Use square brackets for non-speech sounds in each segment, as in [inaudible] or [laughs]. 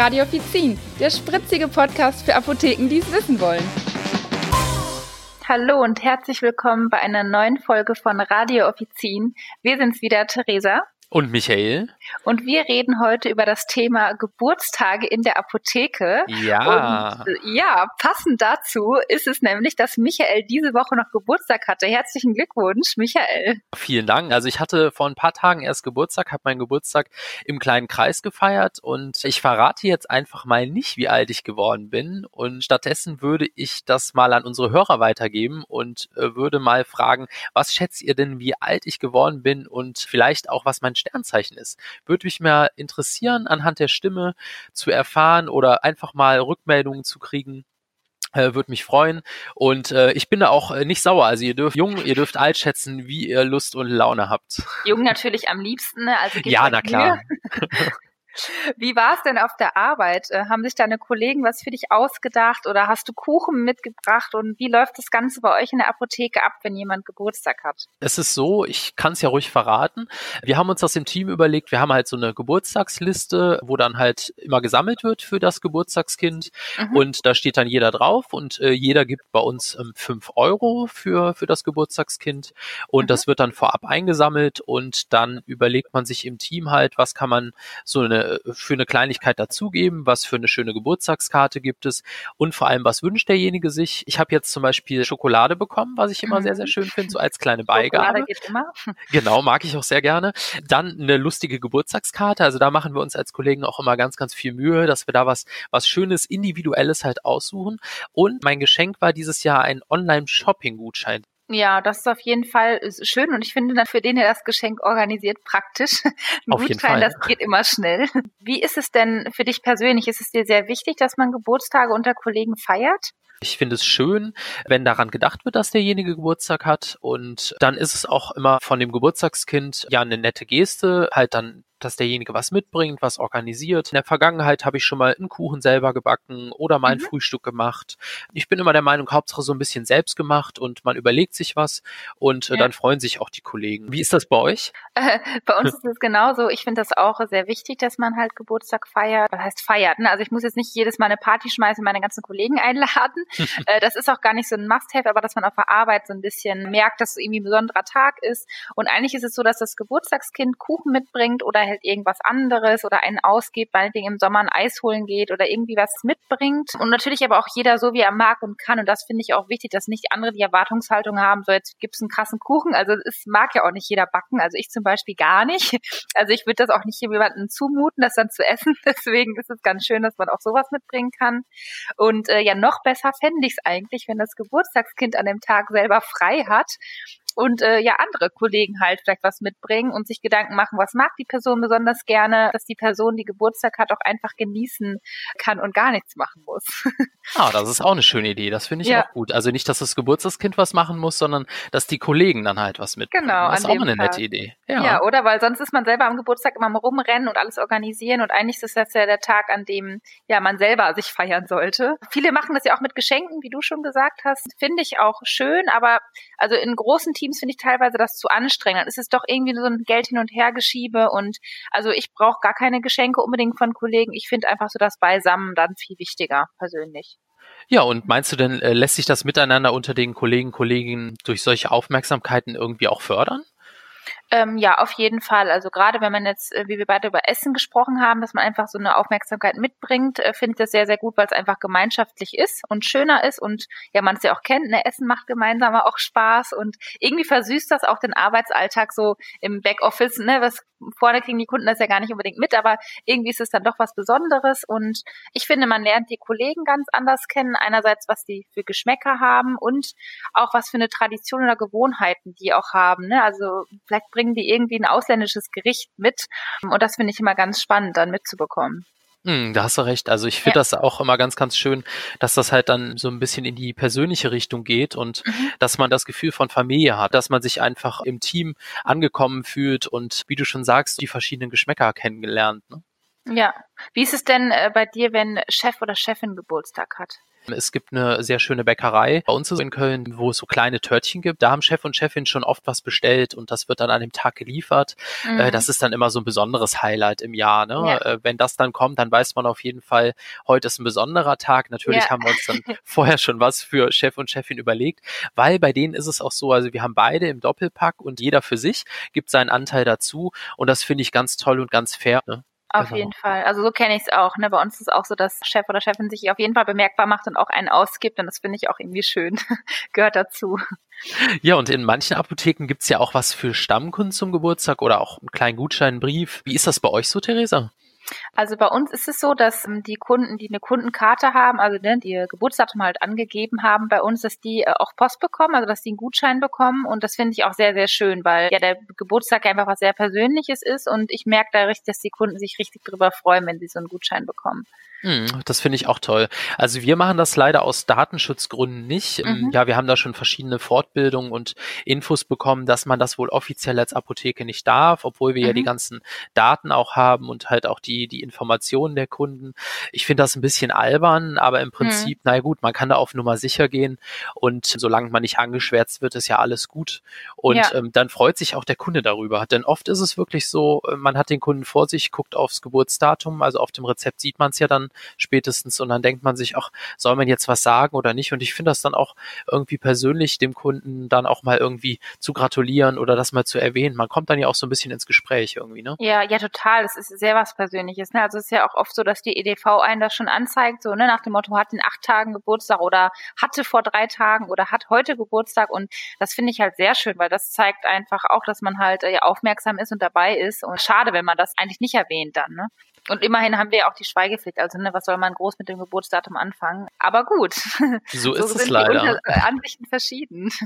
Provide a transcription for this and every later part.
Radio Offizin, der spritzige Podcast für Apotheken, die es wissen wollen. Hallo und herzlich willkommen bei einer neuen Folge von Radio Offizin. Wir sind's wieder, Theresa. Und Michael. Und wir reden heute über das Thema Geburtstage in der Apotheke. Ja. Und ja, passend dazu ist es nämlich, dass Michael diese Woche noch Geburtstag hatte. Herzlichen Glückwunsch, Michael. Vielen Dank. Also ich hatte vor ein paar Tagen erst Geburtstag, habe meinen Geburtstag im kleinen Kreis gefeiert und ich verrate jetzt einfach mal nicht, wie alt ich geworden bin. Und stattdessen würde ich das mal an unsere Hörer weitergeben und äh, würde mal fragen, was schätzt ihr denn, wie alt ich geworden bin und vielleicht auch, was mein Sternzeichen ist. Würde mich mal interessieren, anhand der Stimme zu erfahren oder einfach mal Rückmeldungen zu kriegen. Äh, würde mich freuen. Und äh, ich bin da auch äh, nicht sauer. Also ihr dürft jung, ihr dürft alt schätzen, wie ihr Lust und Laune habt. Jung natürlich am liebsten. Ne? Also ja, na klar. [laughs] Wie war es denn auf der Arbeit? Äh, haben sich deine Kollegen was für dich ausgedacht oder hast du Kuchen mitgebracht? Und wie läuft das Ganze bei euch in der Apotheke ab, wenn jemand Geburtstag hat? Es ist so, ich kann es ja ruhig verraten. Wir haben uns das im Team überlegt. Wir haben halt so eine Geburtstagsliste, wo dann halt immer gesammelt wird für das Geburtstagskind. Mhm. Und da steht dann jeder drauf und äh, jeder gibt bei uns ähm, fünf Euro für, für das Geburtstagskind. Und mhm. das wird dann vorab eingesammelt und dann überlegt man sich im Team halt, was kann man so eine für eine Kleinigkeit dazugeben, was für eine schöne Geburtstagskarte gibt es und vor allem, was wünscht derjenige sich. Ich habe jetzt zum Beispiel Schokolade bekommen, was ich immer sehr, sehr mhm. schön finde, so als kleine Beigabe. Schokolade geht immer. [laughs] Genau, mag ich auch sehr gerne. Dann eine lustige Geburtstagskarte, also da machen wir uns als Kollegen auch immer ganz, ganz viel Mühe, dass wir da was, was Schönes, Individuelles halt aussuchen. Und mein Geschenk war dieses Jahr ein Online-Shopping-Gutschein. Ja, das ist auf jeden Fall schön und ich finde dann für den, der das Geschenk organisiert, praktisch. [laughs] Ein auf Gutschein, das geht immer schnell. Wie ist es denn für dich persönlich? Ist es dir sehr wichtig, dass man Geburtstage unter Kollegen feiert? Ich finde es schön, wenn daran gedacht wird, dass derjenige Geburtstag hat. Und dann ist es auch immer von dem Geburtstagskind ja eine nette Geste, halt dann dass derjenige was mitbringt, was organisiert. In der Vergangenheit habe ich schon mal einen Kuchen selber gebacken oder mal ein mhm. Frühstück gemacht. Ich bin immer der Meinung, Hauptsache so ein bisschen selbst gemacht und man überlegt sich was und äh, ja. dann freuen sich auch die Kollegen. Wie ist das bei euch? Äh, [laughs] bei uns ist es genauso. Ich finde das auch sehr wichtig, dass man halt Geburtstag feiert. Was heißt feiert? Ne? Also ich muss jetzt nicht jedes Mal eine Party schmeißen, meine ganzen Kollegen [laughs] einladen. [laughs] äh, das ist auch gar nicht so ein Must-have, aber dass man auf der Arbeit so ein bisschen merkt, dass es irgendwie ein besonderer Tag ist. Und eigentlich ist es so, dass das Geburtstagskind Kuchen mitbringt oder halt irgendwas anderes oder einen ausgibt, meinetwegen im Sommer ein Eis holen geht oder irgendwie was mitbringt. Und natürlich aber auch jeder so, wie er mag und kann. Und das finde ich auch wichtig, dass nicht andere die Erwartungshaltung haben, so jetzt gibt's einen krassen Kuchen. Also es mag ja auch nicht jeder backen. Also ich zum Beispiel gar nicht. [laughs] Also ich würde das auch nicht jemandem zumuten, das dann zu essen. [laughs] Deswegen ist es ganz schön, dass man auch sowas mitbringen kann. Und äh, ja, noch besser fände ich es eigentlich, wenn das Geburtstagskind an dem Tag selber frei hat und äh, ja andere Kollegen halt vielleicht was mitbringen und sich Gedanken machen, was mag die Person besonders gerne, dass die Person, die Geburtstag hat, auch einfach genießen kann und gar nichts machen muss. [laughs] Ah, das ist auch eine schöne Idee. Das finde ich ja. auch gut. Also nicht, dass das Geburtstagskind was machen muss, sondern dass die Kollegen dann halt was mitbringen. Genau, das ist auch eine Tag. nette Idee. Ja. ja, oder weil sonst ist man selber am Geburtstag immer mal rumrennen und alles organisieren und eigentlich ist das ja der Tag, an dem ja man selber sich feiern sollte. Viele machen das ja auch mit Geschenken, wie du schon gesagt hast. Finde ich auch schön, aber also in großen Teams finde ich teilweise das zu anstrengend. Dann ist es doch irgendwie so ein Geld hin und her geschiebe und also ich brauche gar keine Geschenke unbedingt von Kollegen. Ich finde einfach so das Beisammen dann viel wichtiger persönlich. Ja, und meinst du denn, äh, lässt sich das miteinander unter den Kollegen, Kolleginnen durch solche Aufmerksamkeiten irgendwie auch fördern? Ähm, ja, auf jeden Fall. Also gerade wenn man jetzt, äh, wie wir beide über Essen gesprochen haben, dass man einfach so eine Aufmerksamkeit mitbringt, äh, finde ich das sehr, sehr gut, weil es einfach gemeinschaftlich ist und schöner ist und ja, man es ja auch kennt, ne, Essen macht gemeinsam auch Spaß und irgendwie versüßt das auch den Arbeitsalltag so im Backoffice, ne, was vorne kriegen die Kunden das ja gar nicht unbedingt mit, aber irgendwie ist es dann doch was Besonderes und ich finde, man lernt die Kollegen ganz anders kennen. Einerseits, was die für Geschmäcker haben und auch was für eine Tradition oder Gewohnheiten die auch haben, ne, also vielleicht bringen die irgendwie ein ausländisches Gericht mit. Und das finde ich immer ganz spannend, dann mitzubekommen. Hm, da hast du recht. Also ich finde ja. das auch immer ganz, ganz schön, dass das halt dann so ein bisschen in die persönliche Richtung geht und mhm. dass man das Gefühl von Familie hat, dass man sich einfach im Team angekommen fühlt und wie du schon sagst, die verschiedenen Geschmäcker kennengelernt. Ne? Ja. Wie ist es denn äh, bei dir, wenn Chef oder Chefin Geburtstag hat? Es gibt eine sehr schöne Bäckerei bei uns in Köln, wo es so kleine Törtchen gibt. Da haben Chef und Chefin schon oft was bestellt und das wird dann an dem Tag geliefert. Äh, mhm. Das ist dann immer so ein besonderes Highlight im Jahr. Ne? Ja. Äh, wenn das dann kommt, dann weiß man auf jeden Fall, heute ist ein besonderer Tag. Natürlich ja. haben wir uns dann [laughs] vorher schon was für Chef und Chefin überlegt, weil bei denen ist es auch so, also wir haben beide im Doppelpack und jeder für sich gibt seinen Anteil dazu und das finde ich ganz toll und ganz fair. Ne? Auf genau. jeden Fall. Also so kenne ich es auch. Ne? Bei uns ist es auch so, dass Chef oder Chefin sich auf jeden Fall bemerkbar macht und auch einen ausgibt. Und das finde ich auch irgendwie schön. [laughs] Gehört dazu. Ja, und in manchen Apotheken gibt's ja auch was für Stammkunden zum Geburtstag oder auch einen kleinen Gutscheinbrief. Wie ist das bei euch so, Theresa? Also bei uns ist es so, dass ähm, die Kunden, die eine Kundenkarte haben, also ne, die ihr Geburtsdatum halt angegeben haben bei uns, dass die äh, auch Post bekommen, also dass die einen Gutschein bekommen. Und das finde ich auch sehr, sehr schön, weil ja der Geburtstag einfach was sehr Persönliches ist und ich merke da richtig, dass die Kunden sich richtig drüber freuen, wenn sie so einen Gutschein bekommen. Hm, das finde ich auch toll. Also wir machen das leider aus Datenschutzgründen nicht. Ähm, mhm. Ja, wir haben da schon verschiedene Fortbildungen und Infos bekommen, dass man das wohl offiziell als Apotheke nicht darf, obwohl wir mhm. ja die mhm. ganzen Daten auch haben und halt auch die, die Informationen der Kunden. Ich finde das ein bisschen albern, aber im mhm. Prinzip, mhm. naja gut, man kann da auf Nummer sicher gehen und solange man nicht angeschwärzt wird, ist ja alles gut. Und ja. ähm, dann freut sich auch der Kunde darüber. Denn oft ist es wirklich so, äh, man hat den Kunden vor sich, guckt aufs Geburtsdatum, also auf dem Rezept sieht man es ja dann spätestens und dann denkt man sich, ach, soll man jetzt was sagen oder nicht? Und ich finde das dann auch irgendwie persönlich dem Kunden dann auch mal irgendwie zu gratulieren oder das mal zu erwähnen. Man kommt dann ja auch so ein bisschen ins Gespräch irgendwie, ne? Ja, ja, total. Das ist sehr was Persönliches. Ne? Also es ist ja auch oft so, dass die EDV einen das schon anzeigt, so ne, nach dem Motto, hat in acht Tagen Geburtstag oder hatte vor drei Tagen oder hat heute Geburtstag und das finde ich halt sehr schön, weil das zeigt einfach auch, dass man halt äh, aufmerksam ist und dabei ist und schade, wenn man das eigentlich nicht erwähnt dann, ne? Und immerhin haben wir ja auch die Schweigepflicht. Also, ne, was soll man groß mit dem Geburtsdatum anfangen? Aber gut. So [laughs] ist so es leider. Äh, Ansichten verschieden. [laughs]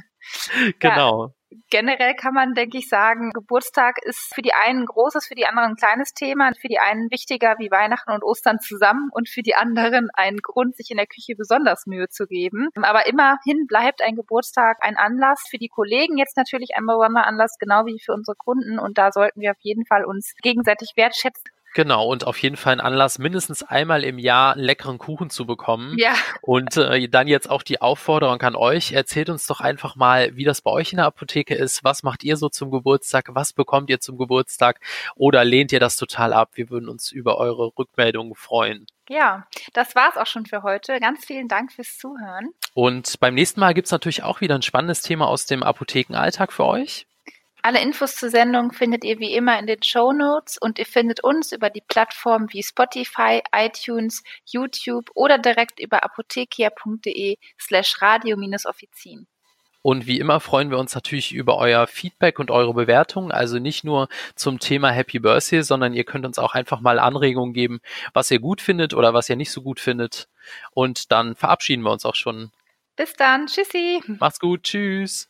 Genau. Ja, generell kann man, denke ich, sagen, Geburtstag ist für die einen ein großes, für die anderen ein kleines Thema, für die einen wichtiger wie Weihnachten und Ostern zusammen und für die anderen ein Grund, sich in der Küche besonders Mühe zu geben. Aber immerhin bleibt ein Geburtstag ein Anlass für die Kollegen, jetzt natürlich ein besonderer Anlass, genau wie für unsere Kunden. Und da sollten wir auf jeden Fall uns gegenseitig wertschätzen Genau, und auf jeden Fall ein Anlass, mindestens einmal im Jahr einen leckeren Kuchen zu bekommen. Ja. Und äh, dann jetzt auch die Aufforderung an euch, erzählt uns doch einfach mal, wie das bei euch in der Apotheke ist. Was macht ihr so zum Geburtstag? Was bekommt ihr zum Geburtstag? Oder lehnt ihr das total ab? Wir würden uns über eure Rückmeldungen freuen. Ja, das war's auch schon für heute. Ganz vielen Dank fürs Zuhören. Und beim nächsten Mal gibt's natürlich auch wieder ein spannendes Thema aus dem Apothekenalltag für euch. Alle Infos zur Sendung findet ihr wie immer in den Show Notes und ihr findet uns über die Plattformen wie Spotify, iTunes, YouTube oder direkt über apothekia.de slash radio-offizin. Und wie immer freuen wir uns natürlich über euer Feedback und eure Bewertungen. Also nicht nur zum Thema Happy Birthday, sondern ihr könnt uns auch einfach mal Anregungen geben, was ihr gut findet oder was ihr nicht so gut findet. Und dann verabschieden wir uns auch schon. Bis dann. Tschüssi. Macht's gut. Tschüss.